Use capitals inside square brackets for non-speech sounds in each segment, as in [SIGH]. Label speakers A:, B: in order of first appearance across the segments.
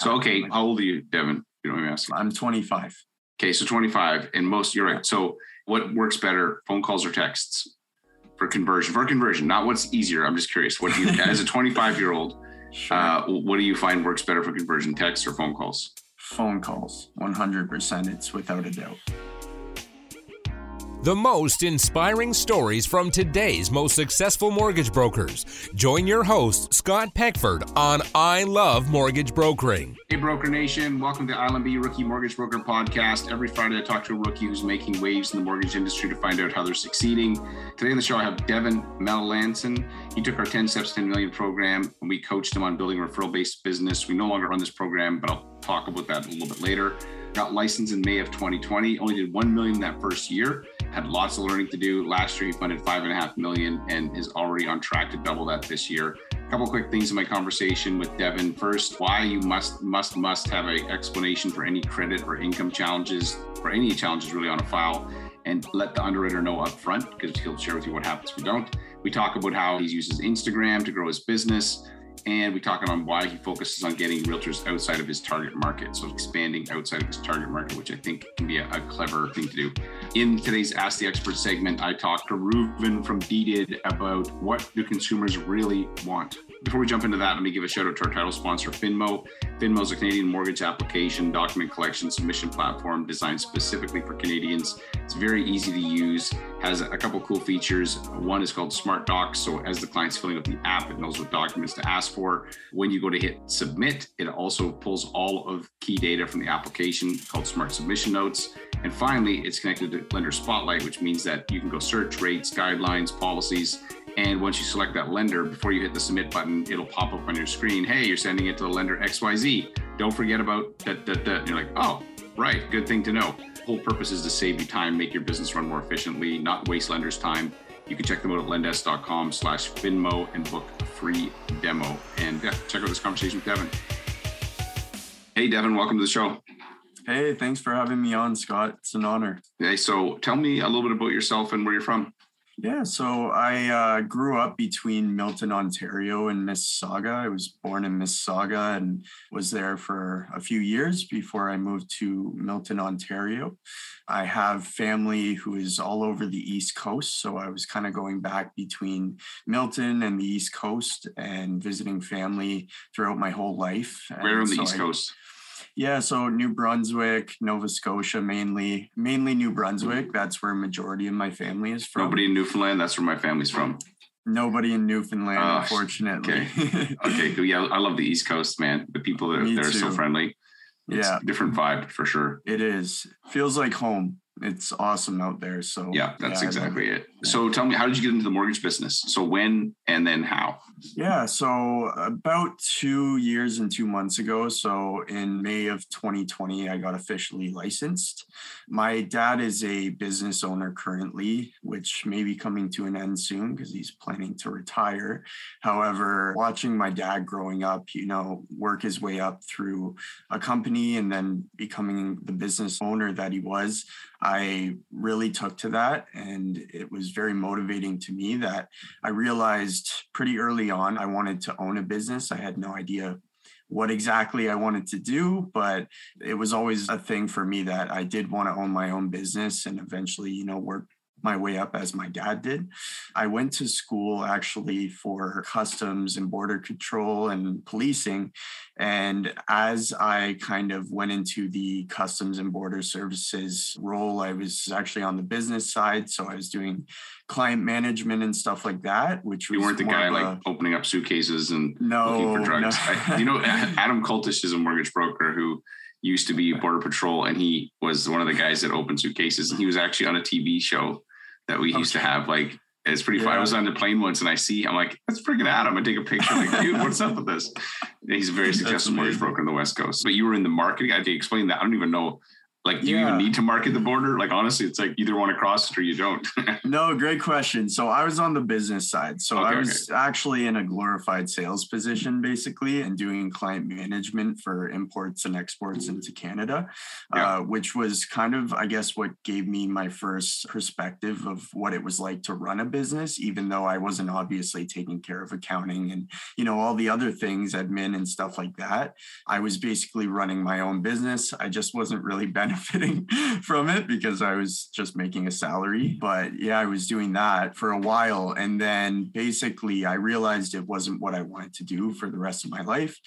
A: So okay, how old are you, Devin? You know what I'm asking.
B: I'm 25.
A: Okay, so 25, and most you're right. So what works better, phone calls or texts for conversion? For conversion, not what's easier. I'm just curious. What do you, as a [LAUGHS] 25 year old,
B: Sure.
A: uh, what do you find works better for conversion, texts or phone calls?
B: Phone calls, 100%. It's without a doubt.
C: The most inspiring stories from today's most successful mortgage brokers. Join your host, Scott Peckford, on I Love Mortgage Brokering.
A: Hey, Broker Nation. Welcome to ILMB Rookie Mortgage Broker Podcast. Every Friday, I talk to a rookie who's making waves in the mortgage industry to find out how they're succeeding. Today on the show, I have Devin Melanson. He took our 10 Steps 10 Million program and we coached him on building a referral based business. We no longer run this program, but I'll talk about that a little bit later. Got licensed in May of 2020, only did 1 million that first year. Had lots of learning to do. Last year, he funded five and a half million and is already on track to double that this year. A couple quick things in my conversation with Devin. First, why you must must must have an explanation for any credit or income challenges or any challenges really on a file, and let the underwriter know up front because he'll share with you what happens if you don't. We talk about how he uses Instagram to grow his business, and we talk on why he focuses on getting realtors outside of his target market, so expanding outside of his target market, which I think can be a, a clever thing to do. In today's Ask the Expert segment, I talked to Reuven from DDID about what do consumers really want. Before we jump into that, let me give a shout out to our title sponsor, Finmo. Finmo is a Canadian mortgage application, document collection, submission platform designed specifically for Canadians. It's very easy to use, has a couple cool features. One is called Smart Docs. So as the client's filling out the app, it knows what documents to ask for. When you go to hit submit, it also pulls all of key data from the application called Smart Submission Notes. And finally, it's connected to Lender Spotlight, which means that you can go search rates, guidelines, policies. And once you select that lender, before you hit the submit button, it'll pop up on your screen. Hey, you're sending it to the lender XYZ. Don't forget about that, that, that. You're like, oh, right, good thing to know. The whole purpose is to save you time, make your business run more efficiently, not waste lenders' time. You can check them out at lendesk.com slash finmo and book a free demo. And yeah, check out this conversation with Devin. Hey, Devin, welcome to the show.
B: Hey, thanks for having me on, Scott. It's an honor.
A: Okay, so tell me a little bit about yourself and where you're from.
B: Yeah, so I uh, grew up between Milton, Ontario and Mississauga. I was born in Mississauga and was there for a few years before I moved to Milton, Ontario. I have family who is all over the East Coast, so I was kind of going back between Milton and the East Coast and visiting family throughout my whole life.
A: Where on the
B: so
A: East
B: I-
A: Coast?
B: Yeah, so New Brunswick, Nova Scotia, mainly, mainly New Brunswick. That's where majority of my family is from.
A: Nobody in Newfoundland. That's where my family's from.
B: Nobody in Newfoundland,
A: Ah,
B: unfortunately.
A: Okay, cool. [LAUGHS] yeah, I love the East Coast, man. The people that there are so friendly. It's
B: Yeah.
A: a different vibe for sure.
B: it is. Feels like home. It's awesome out there. So
A: Yeah, that's
B: love
A: exactly
B: it.
A: it. So tell me, how did you get into the mortgage business? So when and then how?
B: Yeah, so about two years and two months ago, so in May of 2020, I got officially licensed. My dad is a business owner currently, which may be coming to an end soon because he's planning to retire. However, watching my dad growing up, you know, work his way up through a company and then becoming the business owner that he was, I really took to that. And it was very motivating to me that I realized pretty early on I wanted to own a business. I had no idea what exactly I wanted to do, but it was always a thing for me that I did want to own my own business and eventually, you know, work my way up as my dad did. I went to school actually for customs and border control and policing. And as I kind of went into the customs and border services role, I was actually on the business side. So I was doing client management and stuff like that, which was
A: You weren't the guy
B: of
A: like
B: a-
A: opening up suitcases and
B: no,
A: looking for drugs.
B: no.
A: I, you know, Adam Cultish is a mortgage broker who used to be Border Patrol, and he was one of the guys that opened suitcases. And he was actually on a TV show that we used to have. Like, it's pretty fun. I was on the plane once, and I see, I'm like, that's freaking Adam. I'm gonna take a picture, like, dude, what's up with this? And he's a very [LAUGHS] successful mortgage broker on the West Coast. But you were in the marketing. I think explain that. I don't even know. Like, do you
B: Yeah.
A: even need to market the border? Like, honestly, it's like either want to cross it or you don't. [LAUGHS]
B: No, great question. So I was on the business side. So I
A: Okay,
B: was actually in a glorified sales position basically and doing client management for imports and exports into Canada,
A: Yeah.
B: uh, which was kind of, I guess, what gave me my first perspective of what it was like to run a business, even though I wasn't obviously taking care of accounting and, you know, all the other things, admin and stuff like that. I was basically running my own business. I just wasn't really [LAUGHS] benefiting [LAUGHS] from it because I was just making a salary. But yeah, I was doing that for a while. And then basically, I realized it wasn't what I wanted to do for the rest of my life.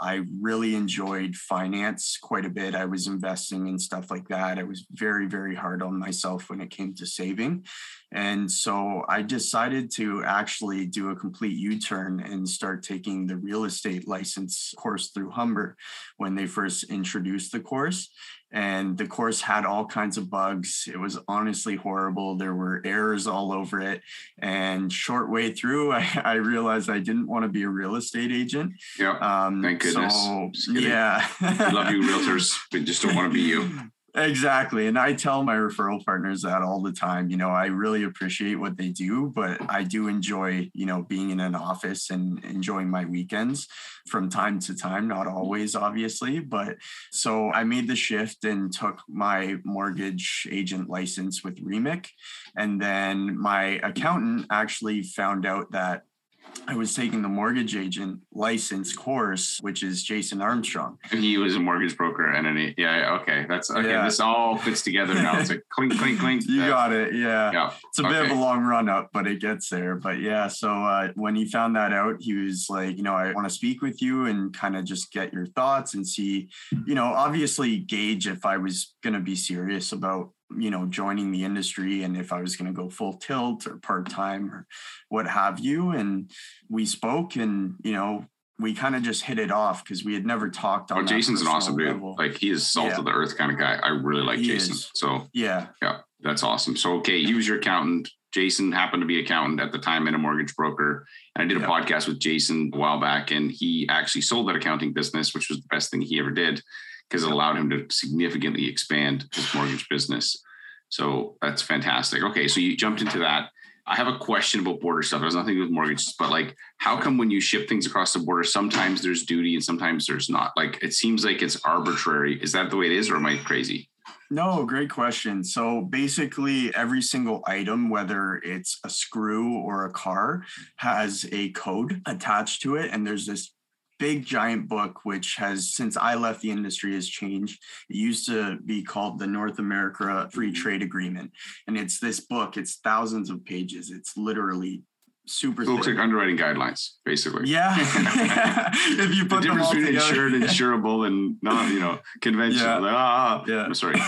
B: I really enjoyed finance quite a bit. I was investing in stuff like that. I was very, very hard on myself when it came to saving. And so I decided to actually do a complete U turn and start taking the real estate license course through Humber when they first introduced the course. And the course had all kinds of bugs. It was honestly horrible. There were errors all over it. And short way through, [LAUGHS] I, I realized I didn't want to be a real estate agent.
A: yeah.
B: Um,
A: Thank goodness.
B: So, yeah.
A: I love you, [LAUGHS] realtors, We just don't want to be you.
B: Exactly. And I tell my referral partners that all the time. You know, I really appreciate what they do, but I do enjoy, you know, being in an office and enjoying my weekends from time to time, not always, obviously. But so I made the shift and took my mortgage agent license with REMIC. And then my accountant actually found out that I was taking the mortgage agent license course, which is Jason Armstrong.
A: He was a mortgage broker, and then he, yeah, okay, that's okay.
B: Yeah.
A: This all fits together now. It's like clink, clink, clink.
B: You got it. Yeah.
A: Yeah,
B: It's a bit of a long run up, but it gets there. But yeah, so uh, when he found that out, he was like, you know, I want to speak with you and kind of just get your thoughts and see, you know, obviously gauge if I was going to be serious about, you know, joining the industry and if I was going to go full tilt or part time or what have you. And we spoke and, you know, we kind of just hit it off because we had never talked oh, on
A: Oh, Jason's an awesome
B: personal
A: dude. Like he is salt
B: Yeah.
A: of the earth kind of guy. I really like
B: He
A: Jason.
B: is.
A: So
B: yeah.
A: yeah, that's awesome. So okay, he was your accountant. Jason happened to be accountant at the time and a mortgage broker. And I did a podcast with Jason a while back, and he actually sold that accounting business, which was the best thing he ever did because it allowed him to significantly expand his mortgage business. So that's fantastic. Okay, so you jumped into that. I have a question about border stuff. Has nothing to do with mortgages, but like, how come when you ship things across the border, sometimes there's duty and sometimes there's not? Like, it seems like it's arbitrary. Is that the way it is, or am I crazy?
B: No, great question. So basically, every single item, whether it's a screw or a car, has a code attached to it. And there's this big giant book, which has, since I left the industry, has changed. It used to be called the North America Free mm-hmm. Trade Agreement. And it's this book, it's thousands of pages. It's literally super
A: It looks
B: thick.
A: like underwriting guidelines, basically.
B: yeah. [LAUGHS] [LAUGHS] if you put them
A: difference between
B: together.
A: insured, [LAUGHS] insurable, and not, you know, conventional.
B: Yeah.
A: Ah, ah, ah,
B: Yeah.
A: I'm sorry.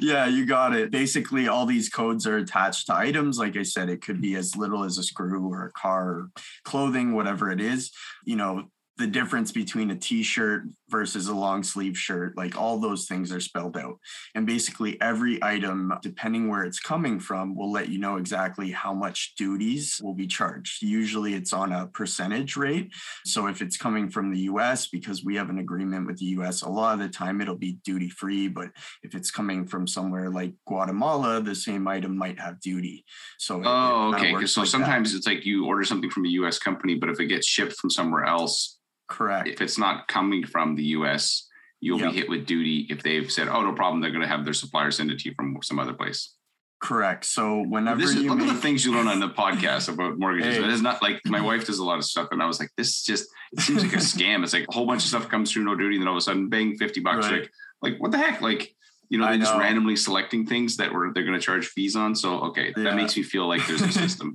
B: yeah, you got it. Basically, all these codes are attached to items. Like I said, it could be as little as a screw or a car, or clothing, whatever it is. You know, the difference between a t-shirt versus a long sleeve shirt, like all those things are spelled out. And basically every item, depending where it's coming from, will let you know exactly how much duties will be charged. Usually it's on a percentage rate. So if it's coming from the US, because we have an agreement with the US, a lot of the time it'll be duty free. But if it's coming from somewhere like Guatemala, the same item might have duty. So it- it
A: Oh,
B: kinda
A: okay. So
B: like that.
A: sometimes it's like you order something from a US company, but if it gets shipped from somewhere else,
B: correct.
A: if it's not coming from the US, you'll
B: Yep.
A: be hit with duty if they've said, oh, no problem. They're going to have their supplier send it to you from some other place.
B: Correct. So whenever
A: This is,
B: you
A: look
B: make,
A: at the things you learn on the [LAUGHS] podcast about mortgages.
B: Hey.
A: It is not like my wife does a lot of stuff, and I was like, this is just it seems like a [LAUGHS] scam. It's like a whole bunch of stuff comes through no duty, and then all of a sudden, bang, fifty bucks.
B: Right.
A: Like, like what the heck? Like, you know, they're just randomly selecting things that were they're going to charge fees on. So okay,
B: Yeah.
A: that makes me feel like there's a [LAUGHS] system.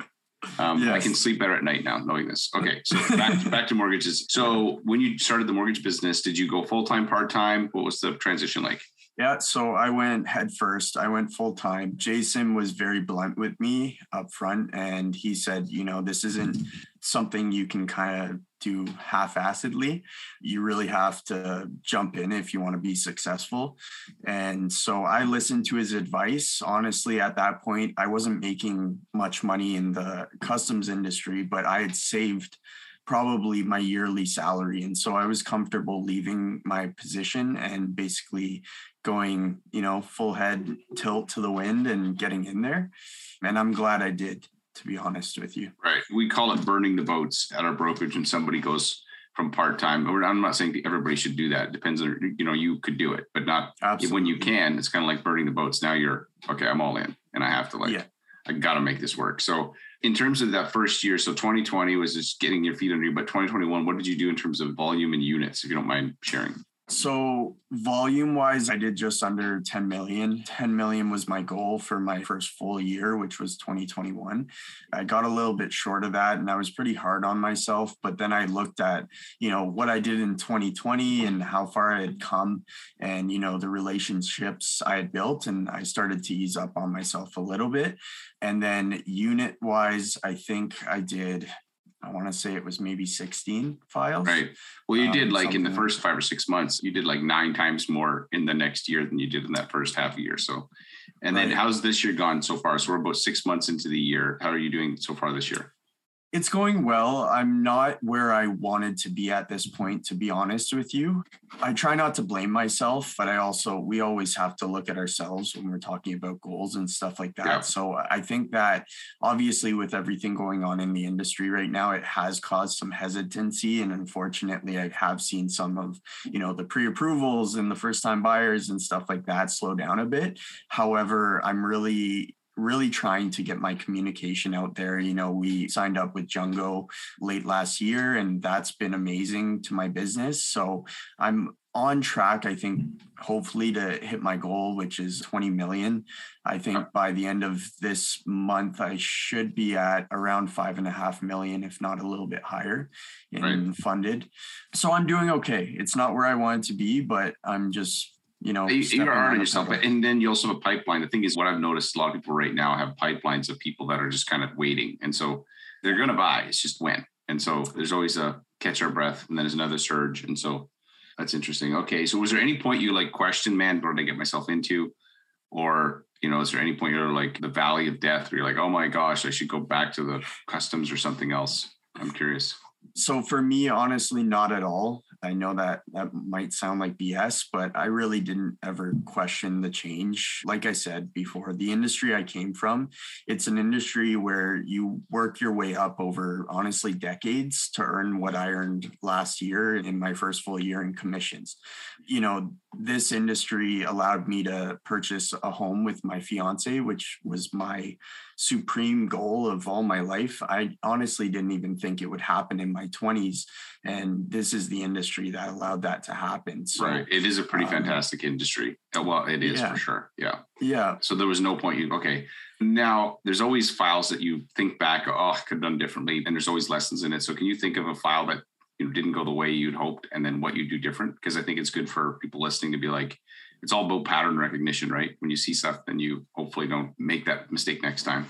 A: Um, I can sleep better at night now knowing this. Okay, so back back to mortgages. So when you started the mortgage business, did you go full time, part time? What was the transition like?
B: Yeah, so I went head first. I went full time. Jason was very blunt with me up front, and he said, you know, this isn't something you can kind of do half assedly. You really have to jump in if you want to be successful. And so I listened to his advice. Honestly, at that point, I wasn't making much money in the customs industry, but I had saved probably my yearly salary. And so I was comfortable leaving my position and basically going, you know, full head tilt to the wind and getting in there. And I'm glad I did, to be honest with you.
A: Right. We call it burning the boats at our brokerage when somebody goes from part time. I'm not saying everybody should do that. It depends on, you know, you could do it, but not Absolutely. when you can. It's kind of like burning the boats. Now you're, okay, I'm all in and I have to like, yeah. I got to make this work. So, in terms of that first year, so 2020 was just getting your feet under you, but 2021, what did you do in terms of volume and units, if you don't mind sharing?
B: So volume wise, I did just under 10 million. 10 million was my goal for my first full year, which was 2021. I got a little bit short of that and I was pretty hard on myself. But then I looked at, you know, what I did in 2020 and how far I had come and, you know, the relationships I had built. And I started to ease up on myself a little bit. And then unit wise, I think I did I want to say it was maybe 16 files.
A: Right. Well, you did um, like in the first five or six months, you did like nine times more in the next year than you did in that first half year. So, and right. then how's this year gone so far? So we're about six months into the year. How are you doing so far this year?
B: It's going well. I'm not where I wanted to be at this point, to be honest with you. I try not to blame myself, but I also, we always have to look at ourselves when we're talking about goals and stuff like that. Yeah. So I think that obviously, with everything going on in the industry right now, it has caused some hesitancy. And unfortunately, I have seen some of, you know, the pre approvals and the first time buyers and stuff like that slow down a bit. However, I'm really really trying to get my communication out there. You know, we signed up with Jungo late last year, and that's been amazing to my business. So I'm on track, I think, hopefully to hit my goal, which is 20 million. I think by the end of this month, I should be at around five and a half million, if not a little bit higher in right. funded. So I'm doing okay. It's not where I want it to be, but I'm just you know,
A: you, are hard on yourself. And then you also have a pipeline. The thing is, what I've noticed a lot of people right now have pipelines of people that are just kind of waiting. And so they're going to buy. It's just when. And so there's always a catch our breath and then there's another surge. And so that's interesting. Okay. So was there any point you like question, man, what did I get myself into? Or, you know, is there any point you're like the valley of death where you're like, oh my gosh, I should go back to the customs or something else? I'm curious.
B: So for me, honestly, not at all. I know that that might sound like BS, but I really didn't ever question the change. Like I said before, the industry I came from, it's an industry where you work your way up over honestly decades to earn what I earned last year in my first full year in commissions. You know, this industry allowed me to purchase a home with my fiance, which was my supreme goal of all my life. I honestly didn't even think it would happen in my 20s. And this is the industry that allowed that to happen.
A: So, right. It is a pretty um, fantastic industry. Uh, well, it is yeah. for sure. Yeah.
B: Yeah.
A: So there was no point you, okay. Now there's always files that you think back, oh, I could have done differently. And there's always lessons in it. So can you think of a file that you didn't go the way you'd hoped and then what you do different? Because I think it's good for people listening to be like, it's all about pattern recognition, right? When you see stuff, then you hopefully don't make that mistake next time.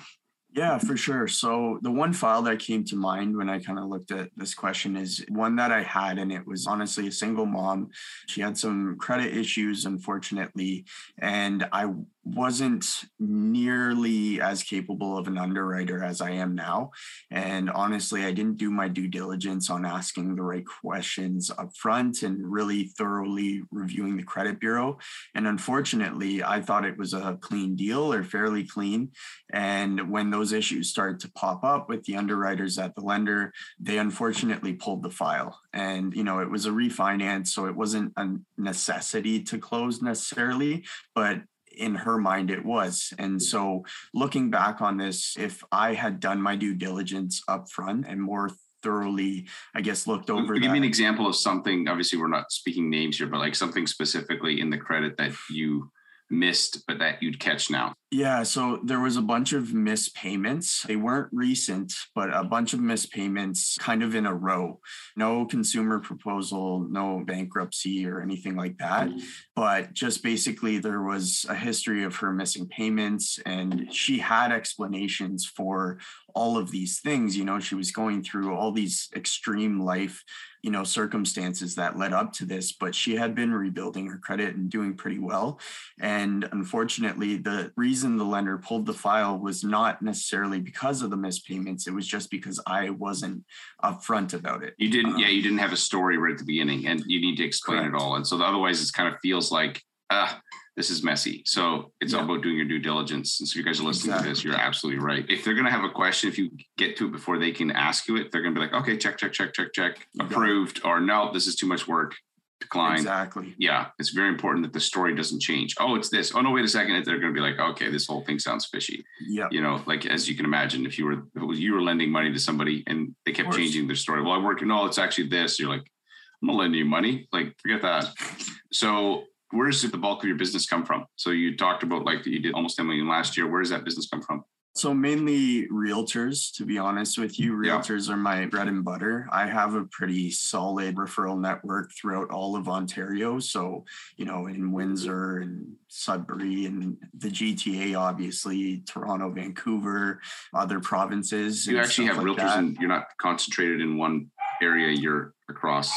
B: Yeah, for sure. So the one file that came to mind when I kind of looked at this question is one that I had, and it was honestly a single mom. She had some credit issues, unfortunately, and I wasn't nearly as capable of an underwriter as I am now. And honestly, I didn't do my due diligence on asking the right questions up front and really thoroughly reviewing the credit bureau. And unfortunately, I thought it was a clean deal or fairly clean. And when those issues started to pop up with the underwriters at the lender, they unfortunately pulled the file. And, you know, it was a refinance, so it wasn't a necessity to close necessarily, but in her mind it was and so looking back on this if i had done my due diligence up front and more thoroughly i guess looked over
A: give that. me an example of something obviously we're not speaking names here but like something specifically in the credit that you missed but that you'd catch now
B: yeah, so there was a bunch of missed payments. They weren't recent, but a bunch of missed payments kind of in a row. No consumer proposal, no bankruptcy or anything like that. Mm-hmm. But just basically, there was a history of her missing payments, and she had explanations for all of these things. You know, she was going through all these extreme life you know circumstances that led up to this but she had been rebuilding her credit and doing pretty well and unfortunately the reason reason the lender pulled the file was not necessarily because of the missed payments. It was just because I wasn't upfront about it.
A: You didn't, um, yeah, you didn't have a story right at the beginning, and you need to explain correct. it all. And so otherwise, it kind of feels like, ah, this is messy. So it's yeah. all about doing your due diligence. And so you guys are listening exactly. to this, you're absolutely right. If they're going to have a question, if you get to it before they can ask you it, they're going to be like, okay, check, check, check, check, check, approved, or no, this is too much work decline.
B: Exactly.
A: Yeah, it's very important that the story doesn't change. Oh, it's this. Oh no, wait a second. They're going to be like, okay, this whole thing sounds fishy.
B: Yeah.
A: You know, like as you can imagine, if you were if it was you were lending money to somebody and they kept changing their story. Well, I work. No, it's actually this. You're like, I'm not lending you money. Like, forget that. So where does the bulk of your business come from? So you talked about like that you did almost 10 million last year. Where does that business come from?
B: So mainly realtors, to be honest with you. Realtors yeah. are my bread and butter. I have a pretty solid referral network throughout all of Ontario. So, you know, in Windsor and Sudbury and the GTA, obviously, Toronto, Vancouver, other provinces.
A: You actually have like realtors that. and you're not concentrated in one area, you're across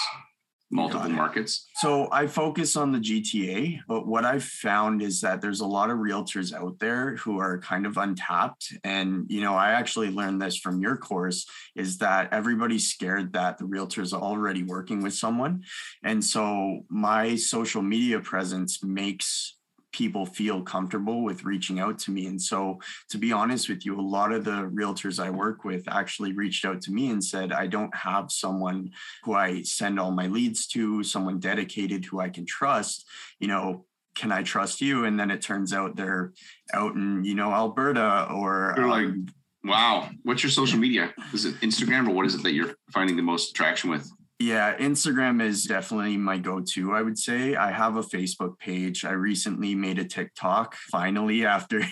A: multiple markets?
B: So I focus on the GTA, but what I've found is that there's a lot of realtors out there who are kind of untapped. And, you know, I actually learned this from your course is that everybody's scared that the realtor's are already working with someone. And so my social media presence makes people feel comfortable with reaching out to me. And so, to be honest with you, a lot of the realtors I work with actually reached out to me and said, I don't have someone who I send all my leads to, someone dedicated who I can trust. You know, can I trust you? And then it turns out they're out in, you know, Alberta or.
A: They're like, um, wow. What's your social media? Is it Instagram or what is it that you're finding the most traction with?
B: Yeah, Instagram is definitely my go to, I would say. I have a Facebook page. I recently made a TikTok. Finally, [LAUGHS] after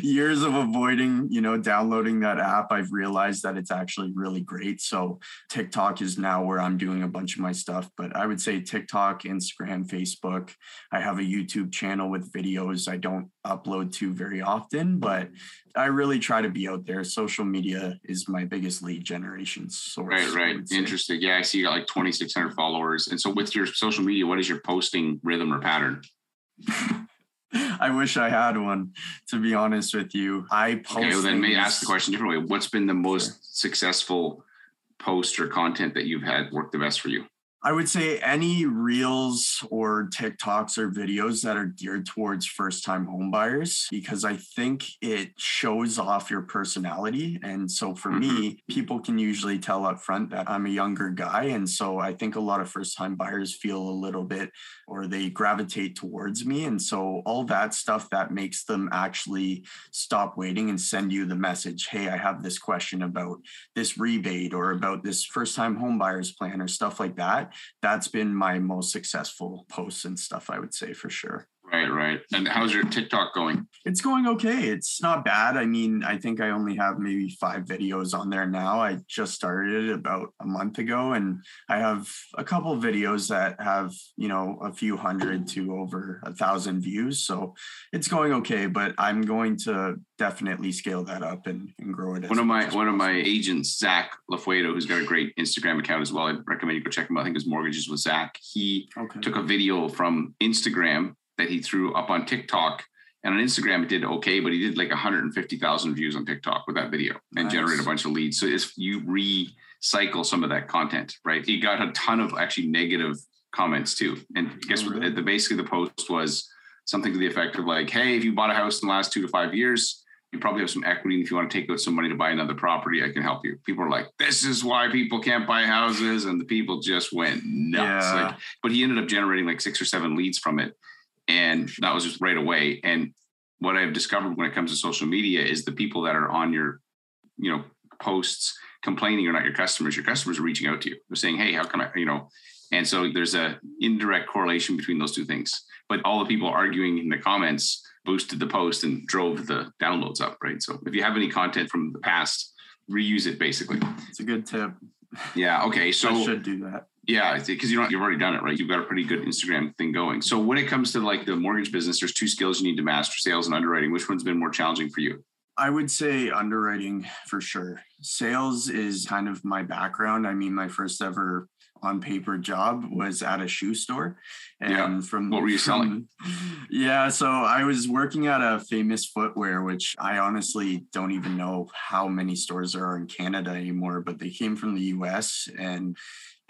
B: years of avoiding, you know, downloading that app, I've realized that it's actually really great. So, TikTok is now where I'm doing a bunch of my stuff. But I would say TikTok, Instagram, Facebook. I have a YouTube channel with videos I don't upload to very often, but mm-hmm. I really try to be out there. Social media is my biggest lead generation source.
A: Right, right. Interesting. Yeah, I see you got like 2,600 followers. And so with your social media, what is your posting rhythm or pattern? [LAUGHS]
B: I wish I had one, to be honest with you. I post. Okay,
A: well, then may ask the question different way. What's been the most sure. successful post or content that you've had work the best for you?
B: I would say any reels or TikToks or videos that are geared towards first time homebuyers, because I think it shows off your personality. And so for mm-hmm. me, people can usually tell up front that I'm a younger guy. And so I think a lot of first time buyers feel a little bit or they gravitate towards me. And so all that stuff that makes them actually stop waiting and send you the message Hey, I have this question about this rebate or about this first time homebuyers plan or stuff like that that's been my most successful posts and stuff, I would say for sure.
A: Right, right. And how's your TikTok going?
B: It's going okay. It's not bad. I mean, I think I only have maybe five videos on there now. I just started it about a month ago, and I have a couple videos that have, you know, a few hundred to over a thousand views. So it's going okay, but I'm going to definitely scale that up and, and grow it.
A: One of my one of my agents, Zach Lafuedo, who's got a great Instagram account as well. I recommend you go check him out. I think his mortgages with Zach. He okay. took a video from Instagram that he threw up on TikTok. And on Instagram, it did okay, but he did like 150,000 views on TikTok with that video and nice. generated a bunch of leads. So if you recycle some of that content, right? He got a ton of actually negative comments too. And guess what? Mm-hmm. The, basically the post was something to the effect of like, hey, if you bought a house in the last two to five years, you probably have some equity. And if you want to take out some money to buy another property, I can help you. People are like, this is why people can't buy houses. And the people just went nuts. Yeah. Like, but he ended up generating like six or seven leads from it. And that was just right away. And what I've discovered when it comes to social media is the people that are on your, you know, posts complaining you're not your customers, your customers are reaching out to you. They're saying, hey, how can I, you know, and so there's a indirect correlation between those two things. But all the people arguing in the comments boosted the post and drove the downloads up, right? So if you have any content from the past, reuse it basically.
B: It's a good tip.
A: Yeah. Okay. So
B: I should do that.
A: Yeah, because you know you've already done it, right? You've got a pretty good Instagram thing going. So when it comes to like the mortgage business, there's two skills you need to master: sales and underwriting. Which one's been more challenging for you?
B: I would say underwriting for sure. Sales is kind of my background. I mean, my first ever on paper job was at a shoe store. And
A: Yeah.
B: from
A: What were you
B: from- [LAUGHS] Yeah, so I was working at a famous footwear, which I honestly don't even know how many stores there are in Canada anymore, but they came from the US and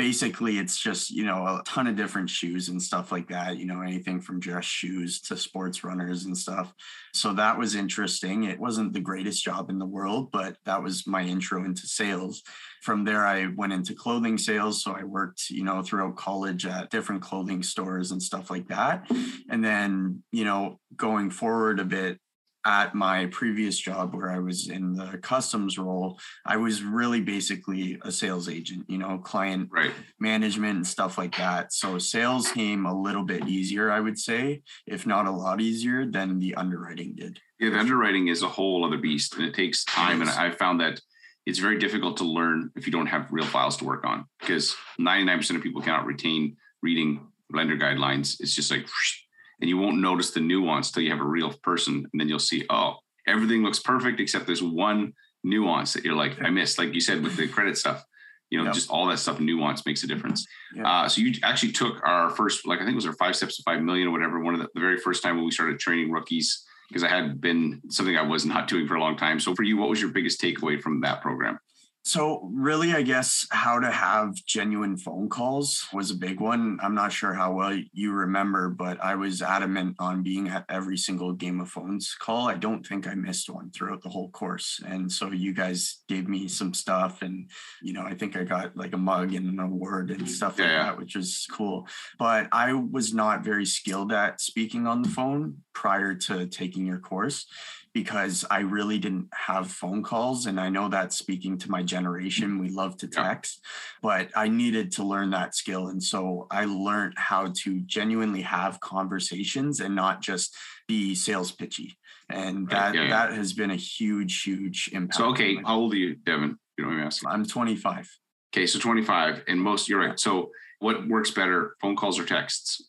B: basically it's just you know a ton of different shoes and stuff like that you know anything from dress shoes to sports runners and stuff. So that was interesting. It wasn't the greatest job in the world but that was my intro into sales. From there i went into clothing sales. So i worked you know throughout college at different clothing stores and stuff like that. And then you know going forward a bit at my previous job where I was in the customs role, I was really basically a sales agent, you know, client
A: Right.
B: management and stuff like that. So sales came a little bit easier, I would say, if not a lot easier than the underwriting did.
A: Yeah, the underwriting is a whole other beast and it takes time. And I found that it's very difficult to learn if you don't have real files to work on because 99% of people cannot retain reading lender guidelines. It's just like, whoosh, and you won't notice the nuance till you have a real person. And then you'll see, oh, everything looks perfect except there's one nuance that you're like, I missed. Like you said with the credit stuff, you know,
B: Yep.
A: just all that stuff, nuance makes a difference.
B: Yeah.
A: Uh, so you actually took our first, like I think it was our five steps to five million or whatever. One of the, the very first time when we started training rookies, because I had been something I was [LAUGHS] not doing for a long time. So for you, what was your biggest takeaway from that program?
B: So, really, I guess how to have genuine phone calls was a big one. I'm not sure how well you remember, but I was adamant on being at every single Game of Phones call. I don't think I missed one throughout the whole course. And so, you guys gave me some stuff, and, you know, I think I got like a mug and an award and stuff like
A: Yeah, yeah.
B: that, which was cool. But I was not very skilled at speaking on the phone prior to taking your course because I really didn't have phone calls. And I know that speaking to my generation, we love to text, but I needed to learn that skill. And so I learned how to genuinely have conversations and not just be sales pitchy. And that
A: yeah, yeah.
B: that has been a huge, huge impact.
A: So, okay, how old are you, Devin? You know what I'm asking.
B: I'm 25.
A: Okay, so 25, and most, you're right. So what works better, phone calls or texts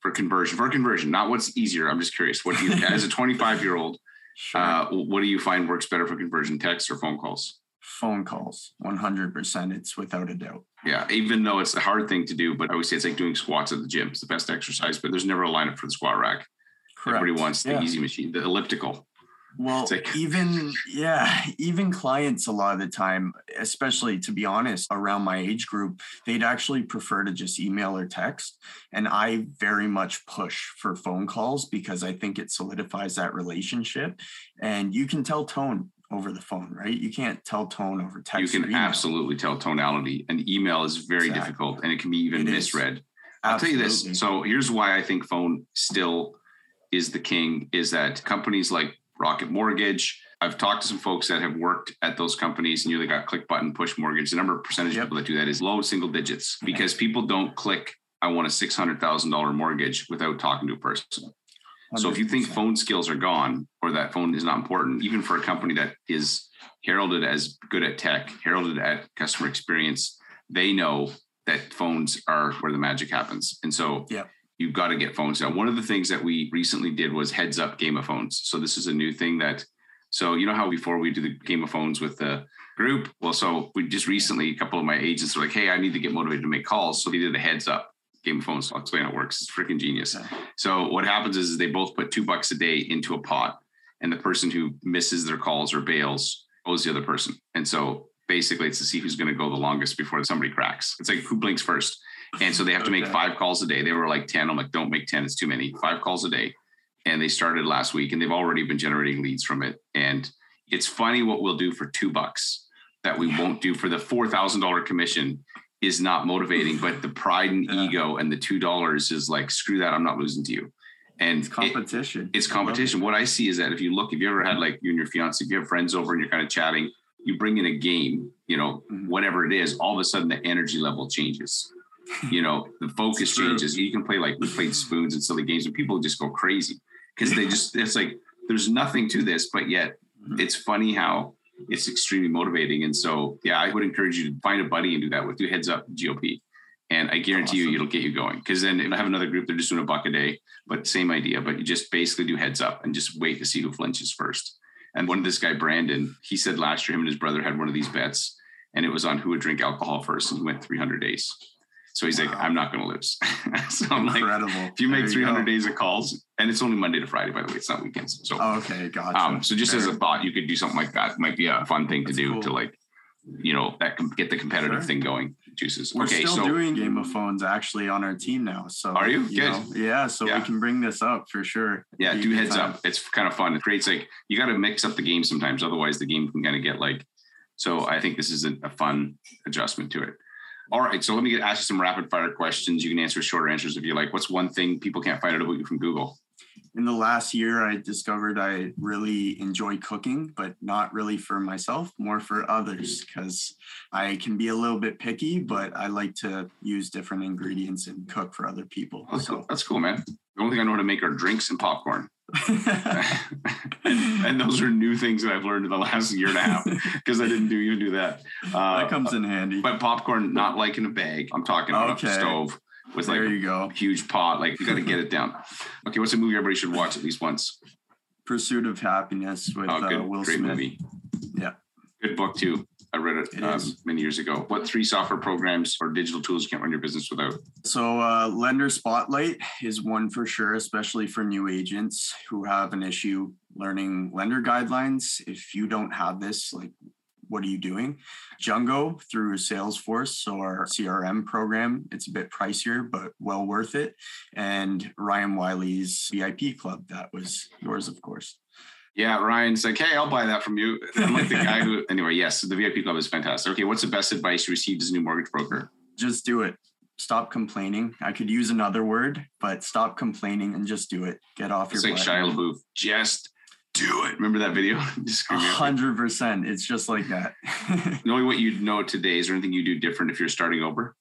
A: for conversion? For conversion, not what's easier. I'm just curious. What do you, as a 25 year old,
B: Sure.
A: uh, what do you find works better for conversion, texts or phone calls?
B: phone calls, 100%. It's without a doubt.
A: Yeah, even though it's a hard thing to do, but I always say it's like doing squats at the gym. It's the best exercise, but there's never a lineup for the squat rack.
B: Correct.
A: Everybody wants the
B: Yeah.
A: easy machine, the elliptical.
B: Well, [LAUGHS] even yeah, even clients a lot of the time, especially to be honest, around my age group, they'd actually prefer to just email or text. And I very much push for phone calls because I think it solidifies that relationship. And you can tell tone over the phone, right? You can't tell tone over text.
A: you can absolutely tell tonality. And email is very
B: Exactly.
A: difficult and it can be even
B: It is.
A: misread. I'll tell you this. So here's why I think phone still is the king is that companies like Rocket Mortgage, I've talked to some folks that have worked at those companies and you got click button, push mortgage. The number of percentage
B: Yep.
A: of people that do that is low single digits because people don't click, I want a $600,000 mortgage without talking to a person. So if you think phone skills are gone or that phone is not important, even for a company that is heralded as good at tech, heralded at customer experience, they know that phones are where the magic happens. And so
B: Yep.
A: You've got to get phones. Now, one of the things that we recently did was heads up game of phones. So this is a new thing that, so you know how before we do the game of phones with the group? Well, so we just recently, a couple of my agents were like, hey, I need to get motivated to make calls. So they did a heads up game of phones. I'll explain how it works. It's freaking genius.
B: Yeah.
A: So what happens is, is they both put two bucks a day into a pot, and the person who misses their calls or bails owes the other person. And so basically, it's to see who's going to go the longest before somebody cracks. It's like who blinks first. And so they have to make five calls a day. They were like 10. I'm like, don't make 10. It's too many. Five calls a day. And they started last week and they've already been generating leads from it. And it's funny what we'll do for two bucks that we won't do for the $4,000 commission is not motivating, but the pride and
B: Yeah.
A: ego and the $2 is like, screw that. I'm not losing to you. And
B: it's
A: it-
B: competition.
A: it's
B: I it.
A: competition. What I see is that if you look, if you ever had like you and your fiance, if you have friends over and you're kind of chatting, you bring in a game, you know,
B: Mhm.
A: whatever it is, all of a sudden the energy level changes. You know, the focus changes. You can play like we played spoons and silly games, and people just go crazy because they just it's like there's nothing to this, but yet
B: Mhm.
A: it's funny how it's extremely motivating. And so, yeah, I would encourage you to find a buddy and do that with do heads up GOP. And I guarantee you, it'll get you going. Because then I have another group, they're just doing a buck a day, but same idea. But you just basically do heads up and just wait to see who flinches first. And one of this guy, Brandon, he said last year him and his brother had one of these bets, and it was on who would drink alcohol first, and he went 300 days. So he's like, I'm not going to lose. [LAUGHS] so I'm like,
B: Incredible.
A: if you make
B: There
A: 300
B: go.
A: days of calls, and it's only Monday to Friday, by the way, it's not weekends. So,
B: Oh, okay, gotcha.
A: um, so just as a
B: Fair.
A: thought, you could do something like that. Might be a fun thing to do
B: cool.
A: to like, you know, that can get the competitive
B: Sure.
A: thing going. Juices.
B: We're
A: okay,
B: still
A: so
B: doing Game of Phones actually on our team now. So
A: Are you? Good.
B: know, yeah, so
A: Yeah.
B: we can bring this up for sure.
A: yeah, do heads
B: time.
A: up. It's kind of fun. It creates like you got to mix up the game sometimes, otherwise the game can kind of get like. So I think this is a, a fun adjustment to it. All right, so let me ask you some rapid fire questions. You can answer shorter answers if you like. What's one thing people can't find out about you from Google?
B: In the last year, I discovered I really enjoy cooking, but not really for myself, more for others, because I can be a little bit picky, but I like to use different ingredients and cook for other people.
A: That's cool. That's cool, man. The only thing I know how to make are drinks and popcorn. and, [LAUGHS] and those are new things that I've learned in the last year and a half because I didn't do even do that. Uh,
B: that comes in handy.
A: but popcorn, not like in a bag. I'm talking about
B: Okay.
A: a stove with like
B: there
A: a
B: you go.
A: huge pot. Like you got to get it down. Okay, what's a movie everybody should watch at least once?
B: Pursuit of Happiness with
A: Oh, good,
B: uh, Will
A: great
B: Smith.
A: movie.
B: Yeah.
A: good book too. I read it,
B: It
A: um, many years ago. What three software programs or digital tools you can't run your business without?
B: So, uh, Lender Spotlight is one for sure, especially for new agents who have an issue learning lender guidelines. If you don't have this, like, what are you doing? Jungo through Salesforce, so our CRM program, it's a bit pricier, but well worth it. And Ryan Wiley's VIP club, that was yours, of course.
A: Yeah, Ryan's like, hey, I'll buy that from you. [LAUGHS] I'm like the guy who, anyway, yes, the VIP club is fantastic. Okay, what's the best advice you received as a new mortgage broker?
B: Just do it. Stop complaining. I could use another word, but stop complaining and just do it. Get off
A: It's
B: your
A: like
B: butt.
A: Shia LaBeouf. Just do it. Remember that video? [LAUGHS] Just
B: A
A: screaming at me.
B: hundred percent. It's just like that. [LAUGHS]
A: Knowing what you know today, is there anything you do different if you're starting over?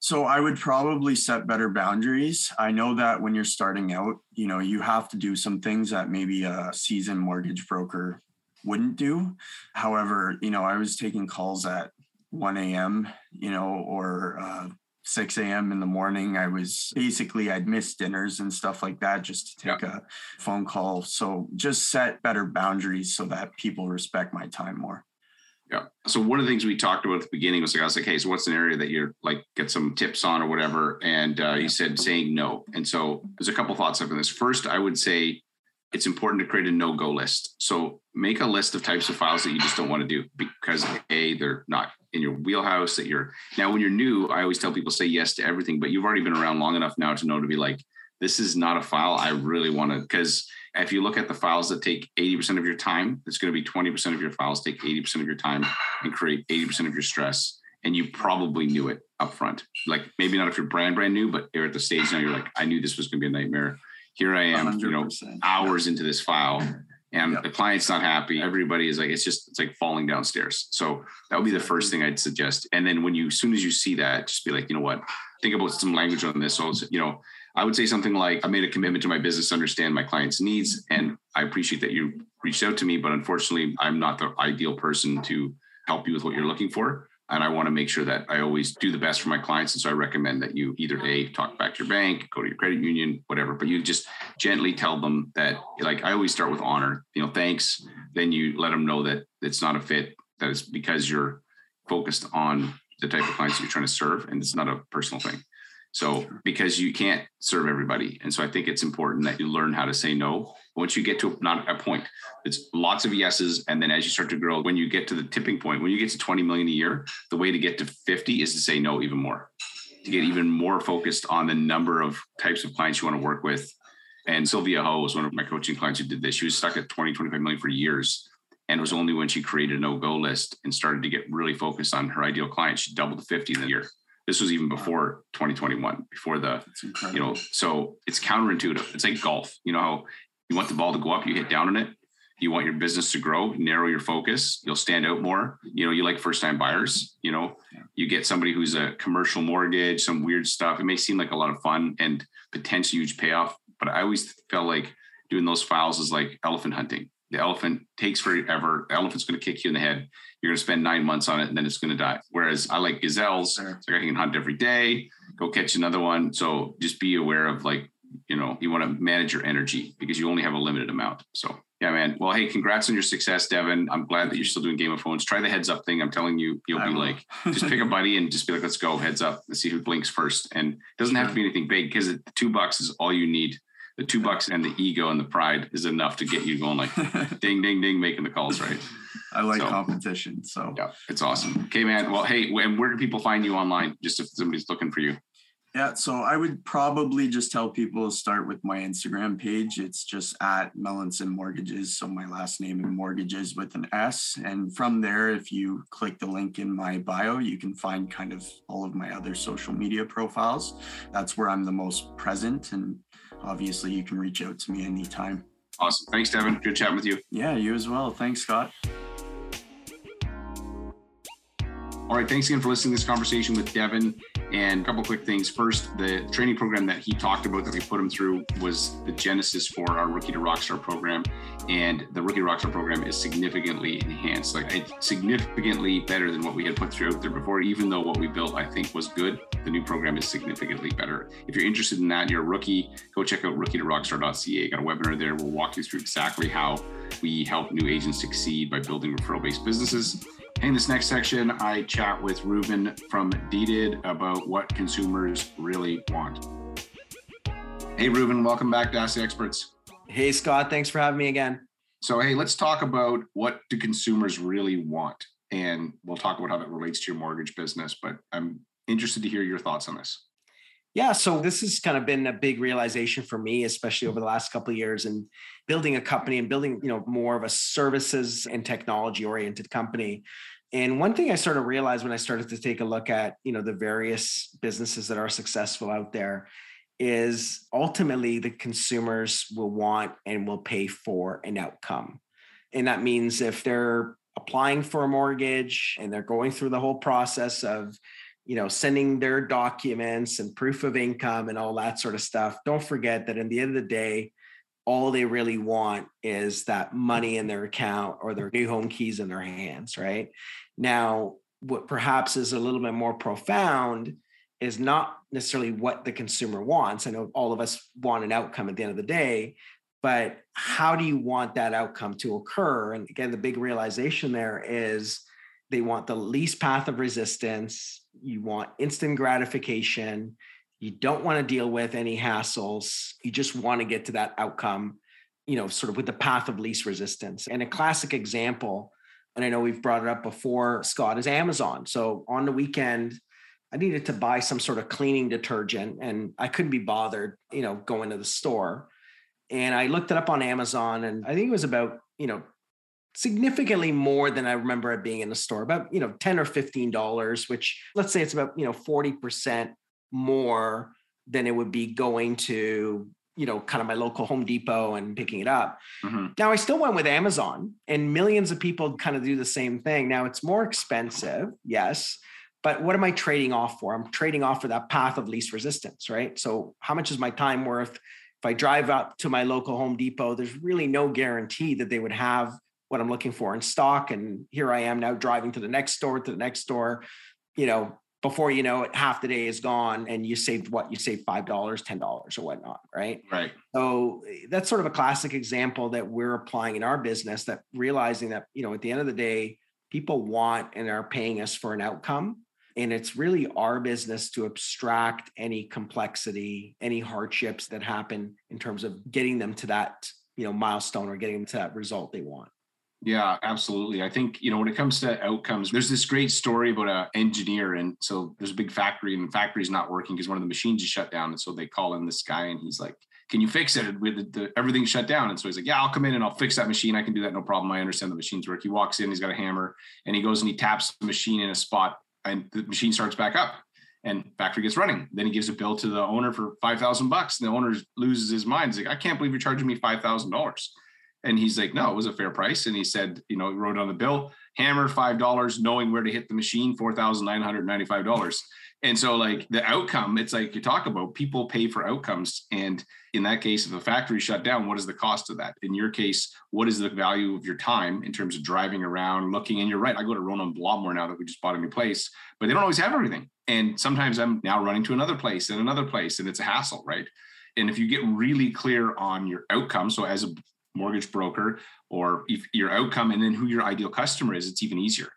B: so I would probably set better boundaries. I know that when you're starting out, you know, you have to do some things that maybe a seasoned mortgage broker wouldn't do. However, you know, I was taking calls at 1 a.m., you know, or uh, 6 a.m. in the morning. I was basically, I'd miss dinners and stuff like that just to take a phone call. So just set better boundaries so that people respect my time more.
A: Yeah. So one of the things we talked about at the beginning was like, I was like, hey, so what's an area that you're like get some tips on or whatever? And uh, you said saying no. And so there's a couple thoughts on this. First, I would say it's important to create a no-go list. So make a list of types of files that you just don't want to do because a they're not in your wheelhouse. That you're now when you're new, I always tell people say yes to everything, but you've already been around long enough now to know to be like, this is not a file I really want to because if you look at the files that take 80% of your time, it's going to be 20% of your files take 80% of your time and create 80% of your stress. And you probably knew it up front. Like maybe not if you're brand brand new, but you're at the stage now, you're like, I knew this was going to be a nightmare. Here I am, you know,
B: 100%.
A: hours into this file and
B: Yep.
A: the client's not happy. Everybody is like, it's just, it's like falling downstairs. So that would be the first thing I'd suggest. And then when you, as soon as you see that, just be like, you know what, think about some language on this. So, you know, I would say something like, I made a commitment to my business, to understand my client's needs. And I appreciate that you reached out to me, but unfortunately, I'm not the ideal person to help you with what you're looking for. And I want to make sure that I always do the best for my clients. And so I recommend that you either A, talk back to your bank, go to your credit union, whatever, but you just gently tell them that, like, I always start with honor, you know, thanks. Then you let them know that it's not a fit, that it's because you're focused on the type of clients you're trying to serve and it's not a personal thing. So because you can't serve everybody. And so I think it's important that you learn how to say no. Once you get to not a point, it's lots of yeses. And then as you start to grow, when you get to the tipping point, when you get to 20 million a year, the way to get to 50 is to say no even more, to get even more focused on the number of types of clients you want to work with. And Sylvia Ho was one of my coaching clients who did this. She was stuck at 20, 25 million for years. And it was only when she created a no-go list and started to get really focused on her ideal client, she doubled to 50 in a year. This was even before 2021, before the you know so it's counterintuitive. It's like golf. You know how you want the ball to go up you hit down on it. You want your business to grow narrow your focus you'll stand out more. You know you like first time buyers you know? You get somebody who's a commercial mortgage some weird stuff. It may seem like a lot of fun and potentially huge payoff but i always felt like doing those files is like elephant hunting the elephant takes forever the elephant's going to kick you in the head you're going to spend nine months on it and then it's going to die whereas i like gazelles
B: Sure.
A: like i can hunt every day go catch another one. So just be aware of like, you know, you want to manage your energy because you only have a limited amount. So Yeah, man. Well, hey, congrats on your success, Devin. I'm glad that you're still doing Game of Phones. Try the heads up thing. I'm telling you, you'll I be will. like, just pick a buddy and just be like, let's go, heads up. Let's see who blinks first. And it doesn't have to be anything big because the two bucks is all you need. The two bucks and the ego and the pride is enough to get you going like [LAUGHS] ding, ding, ding, making the calls, right?
B: I like so, competition. So
A: yeah, it's awesome. Okay, man. Well, hey, and where do people find you online? Just if somebody's looking for you.
B: Yeah, so I would probably just tell people to start with my Instagram page. It's just at Melanson Mortgages. So my last name and mortgages with an S. And from there, if you click the link in my bio, you can find kind of all of my other social media profiles. That's where I'm the most present. And obviously, you can reach out to me anytime.
A: Awesome. Thanks, Devin. Good chatting with you.
B: Yeah, you as well. Thanks, Scott.
A: All right. Thanks again for listening to this conversation with Devin. And a couple quick things. First, the training program that he talked about that we put him through was the genesis for our Rookie to Rockstar program. And the Rookie to Rockstar program is significantly enhanced. Like it's significantly better than what we had put through out there before, even though what we built, I think, was good. The new program is significantly better. If you're interested in that, you're a rookie, go check out rookie to rockstar.ca. Got a webinar there. We'll walk you through exactly how we help new agents succeed by building referral based businesses. In this next section, I chat with Reuven from Deeded about what consumers really want. Hey, Reuven, welcome back to Ask the Experts.
D: Hey, Scott, thanks for having me again.
A: So, hey, let's talk about what do consumers really want, and we'll talk about how that relates to your mortgage business. But I'm interested to hear your thoughts on this.
D: Yeah, so this has kind of been a big realization for me, especially over the last couple of years, and building a company and building, you know, more of a services and technology oriented company. And one thing I sort of realized when I started to take a look at, you know, the various businesses that are successful out there is ultimately the consumers will want and will pay for an outcome. And that means if they're applying for a mortgage and they're going through the whole process of, you know, sending their documents and proof of income and all that sort of stuff, don't forget that in the end of the day, all they really want is that money in their account or their new home keys in their hands, right? Now, what perhaps is a little bit more profound is not necessarily what the consumer wants. I know all of us want an outcome at the end of the day, but how do you want that outcome to occur? And again, the big realization there is they want the least path of resistance, you want instant gratification, you don't want to deal with any hassles, you just want to get to that outcome, you know, sort of with the path of least resistance. And a classic example and I know we've brought it up before, Scott, is Amazon. So on the weekend, I needed to buy some sort of cleaning detergent and I couldn't be bothered, you know, going to the store. And I looked it up on Amazon and I think it was about, you know, significantly more than I remember it being in the store, about, you know, 10 or $15, which let's say it's about, you know, 40% more than it would be going to you know, kind of my local Home Depot and picking it up. Mm-hmm. Now I still went with Amazon and millions of people kind of do the same thing. Now it's more expensive, yes, but what am I trading off for? I'm trading off for that path of least resistance, right? So how much is my time worth? If I drive up to my local Home Depot, there's really no guarantee that they would have what I'm looking for in stock. And here I am now driving to the next store, to the next store, you know, before you know it, half the day is gone and you saved what you saved five dollars, ten dollars or whatnot, right?
A: Right.
D: So that's sort of a classic example that we're applying in our business that realizing that, you know, at the end of the day, people want and are paying us for an outcome. And it's really our business to abstract any complexity, any hardships that happen in terms of getting them to that, you know, milestone or getting them to that result they want.
A: Yeah, absolutely. I think, you know, when it comes to outcomes, there's this great story about an engineer. And so there's a big factory and the factory's not working because one of the machines is shut down. And so they call in this guy and he's like, can you fix it with the, everything's shut down? And so he's like, yeah, I'll come in and I'll fix that machine. I can do that. No problem. I understand the machines work. He walks in, he's got a hammer and he goes and he taps the machine in a spot and the machine starts back up and factory gets running. Then he gives a bill to the owner for 5,000 bucks. And the owner loses his mind. He's like, I can't believe you're charging me $5,000. And he's like, no, it was a fair price. And he said, you know, he wrote on the bill, hammer five dollars, knowing where to hit the machine, four thousand nine hundred ninety-five dollars. And so, like the outcome, it's like you talk about people pay for outcomes. And in that case, if a factory shut down, what is the cost of that? In your case, what is the value of your time in terms of driving around, looking? And you're right, I go to Rona more now that we just bought a new place, but they don't always have everything. And sometimes I'm now running to another place and another place, and it's a hassle, right? And if you get really clear on your outcome, so as a mortgage broker or if your outcome and then who your ideal customer is, it's even easier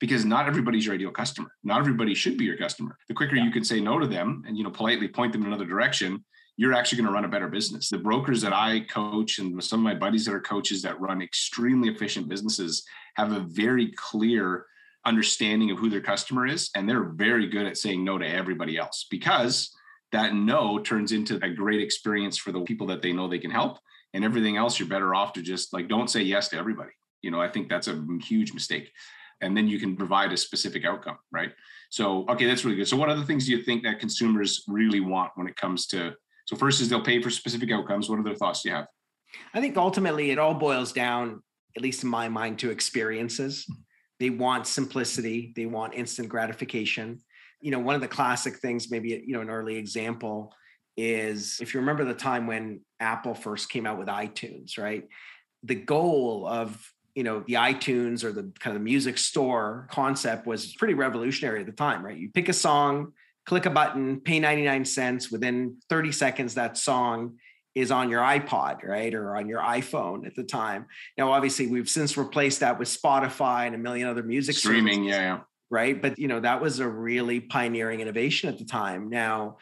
A: because not everybody's your ideal customer. Not everybody should be your customer. The quicker yeah. you can say no to them and you know politely point them in another direction, you're actually going to run a better business. The brokers that I coach and some of my buddies that are coaches that run extremely efficient businesses have a very clear understanding of who their customer is and they're very good at saying no to everybody else because that no turns into a great experience for the people that they know they can help and everything else you're better off to just like don't say yes to everybody. You know i think that's a huge mistake. And then you can provide a specific outcome right? So okay that's really good. So what other things do you think that consumers really want when it comes to so first is they'll pay for specific outcomes. What other thoughts do you have?
D: I think ultimately it all boils down at least in my mind to experiences. They want simplicity. They want instant gratification. You know one of the classic things maybe you know an early example is if you remember the time when apple first came out with itunes right? The goal of you know the itunes or the kind of the music store concept was pretty revolutionary at the time right? You pick a song click a button pay 99 cents within 30 seconds that song is on your ipod right? Or on your iphone at the time. Now obviously we've since replaced that with spotify and a million other music
A: streaming services, yeah, yeah.
D: right? But you know that was a really pioneering innovation at the time. Now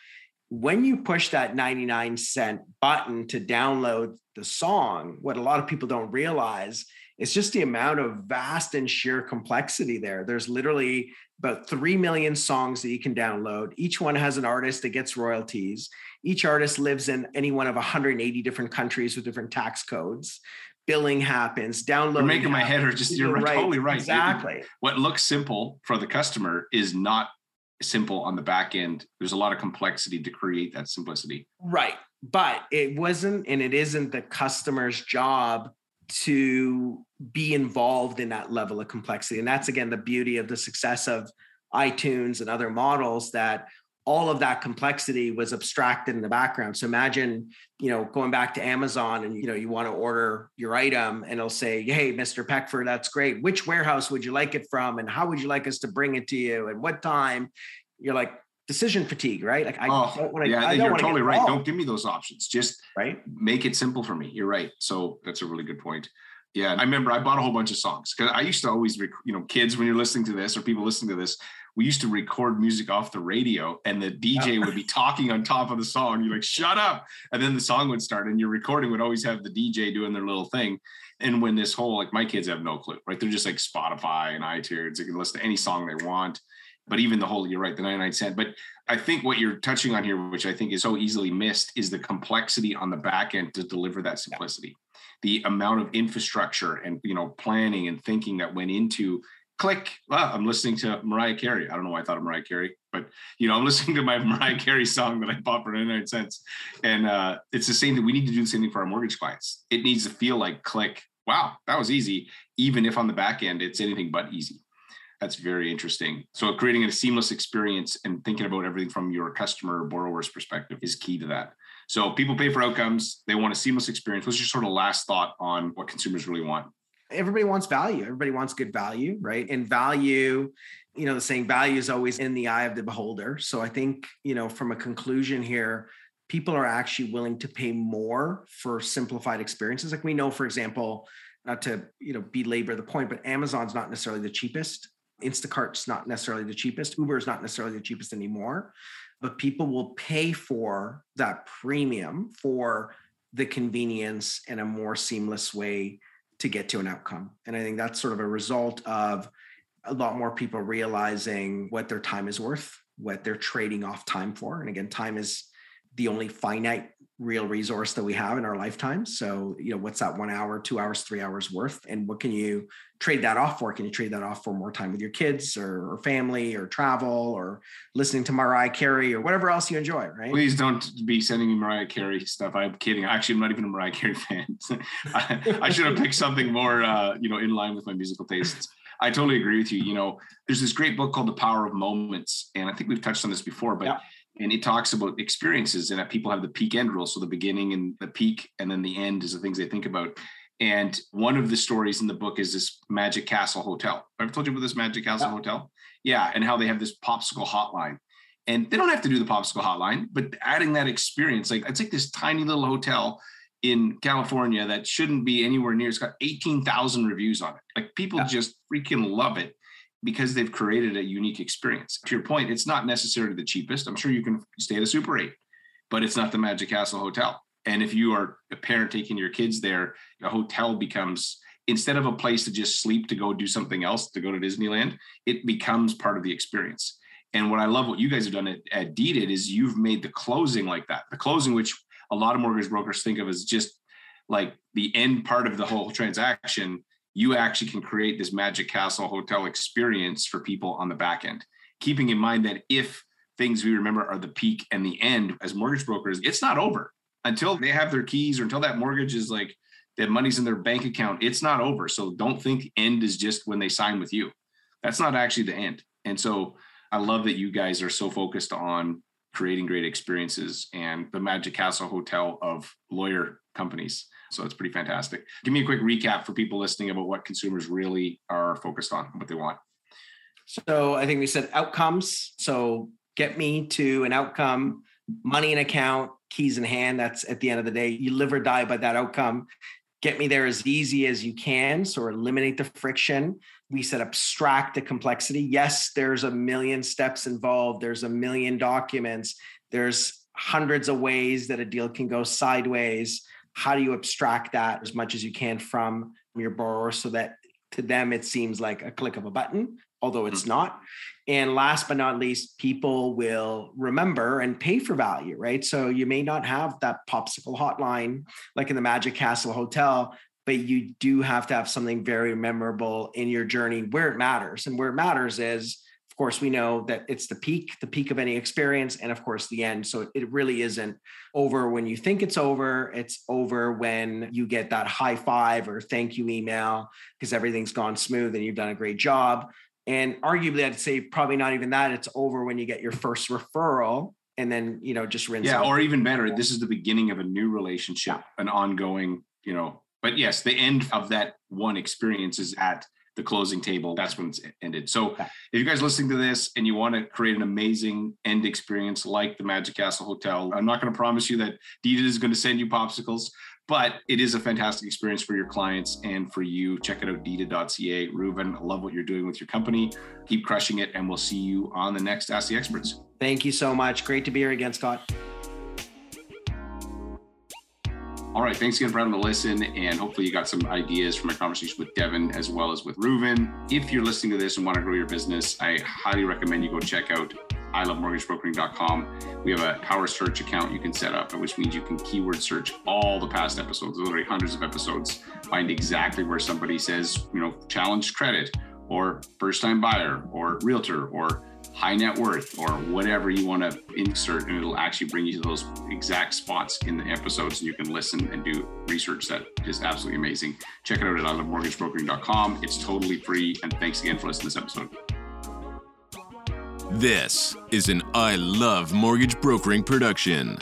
D: when you push that 99 cent button to download the song what a lot of people don't realize is just the amount of vast and sheer complexity there. There's literally about 3 million songs that you can download. Each one has an artist that gets royalties. Each artist lives in any one of 180 different countries with different tax codes. Billing happens, downloading.
A: You're making
D: happens.
A: my head hurt. Just you're, right, totally right.
D: Exactly.
A: what looks simple for the customer is not simple on the back end. There's a lot of complexity to create that simplicity.
D: Right. But it wasn't and it isn't the customer's job to be involved in that level of complexity. And that's again the beauty of the success of iTunes and other models that all of that complexity was abstracted in the background. So imagine, you know, going back to Amazon and you know, you want to order your item and it'll say, "Hey, Mr. Peckford, that's great. Which warehouse would you like it from and how would you like us to bring it to you and what time?" You're like, decision fatigue, right? Like I
A: oh, don't want to. Yeah, you're totally right. Don't give me those options. Just
D: right.
A: Make it simple for me. You're right. So that's a really good point. Yeah, I remember I bought a whole bunch of songs because I used to always, rec- you know, kids when you're listening to this or people listening to this, we used to record music off the radio and the DJ would be talking on top of the song. You're like, shut up. And then the song would start and your recording would always have the DJ doing their little thing. And when this whole, like my kids have no clue, right? They're just like Spotify and iTunes. They can listen to any song they want but even the whole you're right the 99 cent but i think what you're touching on here which i think is so easily missed is the complexity on the back end to deliver that simplicity the amount of infrastructure and you know planning and thinking that went into click. Well, i'm listening to mariah carey. I don't know why i thought of mariah carey but you know i'm [LAUGHS] listening to my mariah carey song that i bought for 99 cents. And uh, it's the same thing. We need to do the same thing for our mortgage clients. It needs to feel like click. Wow that was easy even if on the back end it's anything but easy. That's very interesting. So creating a seamless experience and thinking about everything from your customer or borrower's perspective is key to that. So people pay for outcomes. They want a seamless experience. What's your sort of last thought on what consumers really want?
D: Everybody wants value. Everybody wants good value, right? And value, you know, the saying value is always in the eye of the beholder. So I think, you know, from a conclusion here, people are actually willing to pay more for simplified experiences. Like we know, for example, not to you know belabor the point, but Amazon's not necessarily the cheapest. Instacart's not necessarily the cheapest. Uber is not necessarily the cheapest anymore, but people will pay for that premium for the convenience and a more seamless way to get to an outcome. And I think that's sort of a result of a lot more people realizing what their time is worth, what they're trading off time for. And again, time is the only finite real resource that we have in our lifetime. So, you know, what's that one hour, two hours, three hours worth? And what can you trade that off for? Can you trade that off for more time with your kids or, or family or travel or listening to Mariah Carey or whatever else you enjoy, right?
A: Please don't be sending me Mariah Carey stuff. I'm kidding. Actually, I'm not even a Mariah Carey fan. [LAUGHS] I, I, should have picked something more, uh, you know, in line with my musical tastes. I totally agree with you. You know, there's this great book called The Power of Moments. And I think we've touched on this before, but yeah and it talks about experiences and that people have the peak end rule. So the beginning and the peak, and then the end is the things they think about. And one of the stories in the book is this Magic Castle Hotel. I've told you about this Magic Castle yeah. Hotel. Yeah, and how they have this popsicle hotline. And they don't have to do the popsicle hotline, but adding that experience, like it's like this tiny little hotel in California that shouldn't be anywhere near. It's got 18,000 reviews on it. Like people yeah. just freaking love it because they've created a unique experience. To your point, it's not necessarily the cheapest. I'm sure you can stay at a Super 8, but it's not the Magic Castle Hotel. And if you are a parent taking your kids there, a hotel becomes instead of a place to just sleep to go do something else to go to Disneyland, it becomes part of the experience. And what I love what you guys have done at, at Deeded is you've made the closing like that. The closing, which a lot of mortgage brokers think of as just like the end part of the whole transaction, you actually can create this Magic Castle hotel experience for people on the back end. Keeping in mind that if things we remember are the peak and the end as mortgage brokers, it's not over until they have their keys or until that mortgage is like that money's in their bank account. It's not over. So don't think end is just when they sign with you. That's not actually the end. And so I love that you guys are so focused on creating great experiences and the Magic Castle Hotel of lawyer companies. So it's pretty fantastic. Give me a quick recap for people listening about what consumers really are focused on, what they want.
D: So I think we said outcomes. So get me to an outcome, money in account, keys in hand. That's at the end of the day. You live or die by that outcome. Get me there as easy as you can. So eliminate the friction we said abstract the complexity. Yes, there's a million steps involved, there's a million documents, there's hundreds of ways that a deal can go sideways. How do you abstract that as much as you can from your borrower so that to them it seems like a click of a button, although it's mm-hmm. not? And last but not least, people will remember and pay for value, right? So you may not have that popsicle hotline like in the Magic Castle Hotel, but you do have to have something very memorable in your journey where it matters. And where it matters is, of course, we know that it's the peak, the peak of any experience, and of course, the end. So it really isn't over when you think it's over. It's over when you get that high five or thank you email because everything's gone smooth and you've done a great job. And arguably, I'd say probably not even that. It's over when you get your first referral and then, you know, just rinse.
A: Yeah. Out. Or even better, this is the beginning of a new relationship, an ongoing, you know, but yes, the end of that one experience is at the closing table. That's when it's ended. So if you guys listening to this and you want to create an amazing end experience like the Magic Castle Hotel, I'm not going to promise you that Deeded is going to send you popsicles, but it is a fantastic experience for your clients and for you. Check it out, deeded.ca. Reuven, I love what you're doing with your company. Keep crushing it, and we'll see you on the next Ask the Experts.
D: Thank you so much. Great to be here again, Scott.
A: All right. Thanks again for having listen. And hopefully, you got some ideas from my conversation with Devin as well as with Reuven. If you're listening to this and want to grow your business, I highly recommend you go check out ilovemortgagebrokering.com. We have a power search account you can set up, which means you can keyword search all the past episodes, literally hundreds of episodes, find exactly where somebody says, you know, challenged credit or first time buyer or realtor or high net worth or whatever you want to insert, and it'll actually bring you to those exact spots in the episodes. And you can listen and do research that is absolutely amazing. Check it out at ilovemortgagebrokering.com. It's totally free. And thanks again for listening to this episode.
C: This is an I Love Mortgage Brokering production.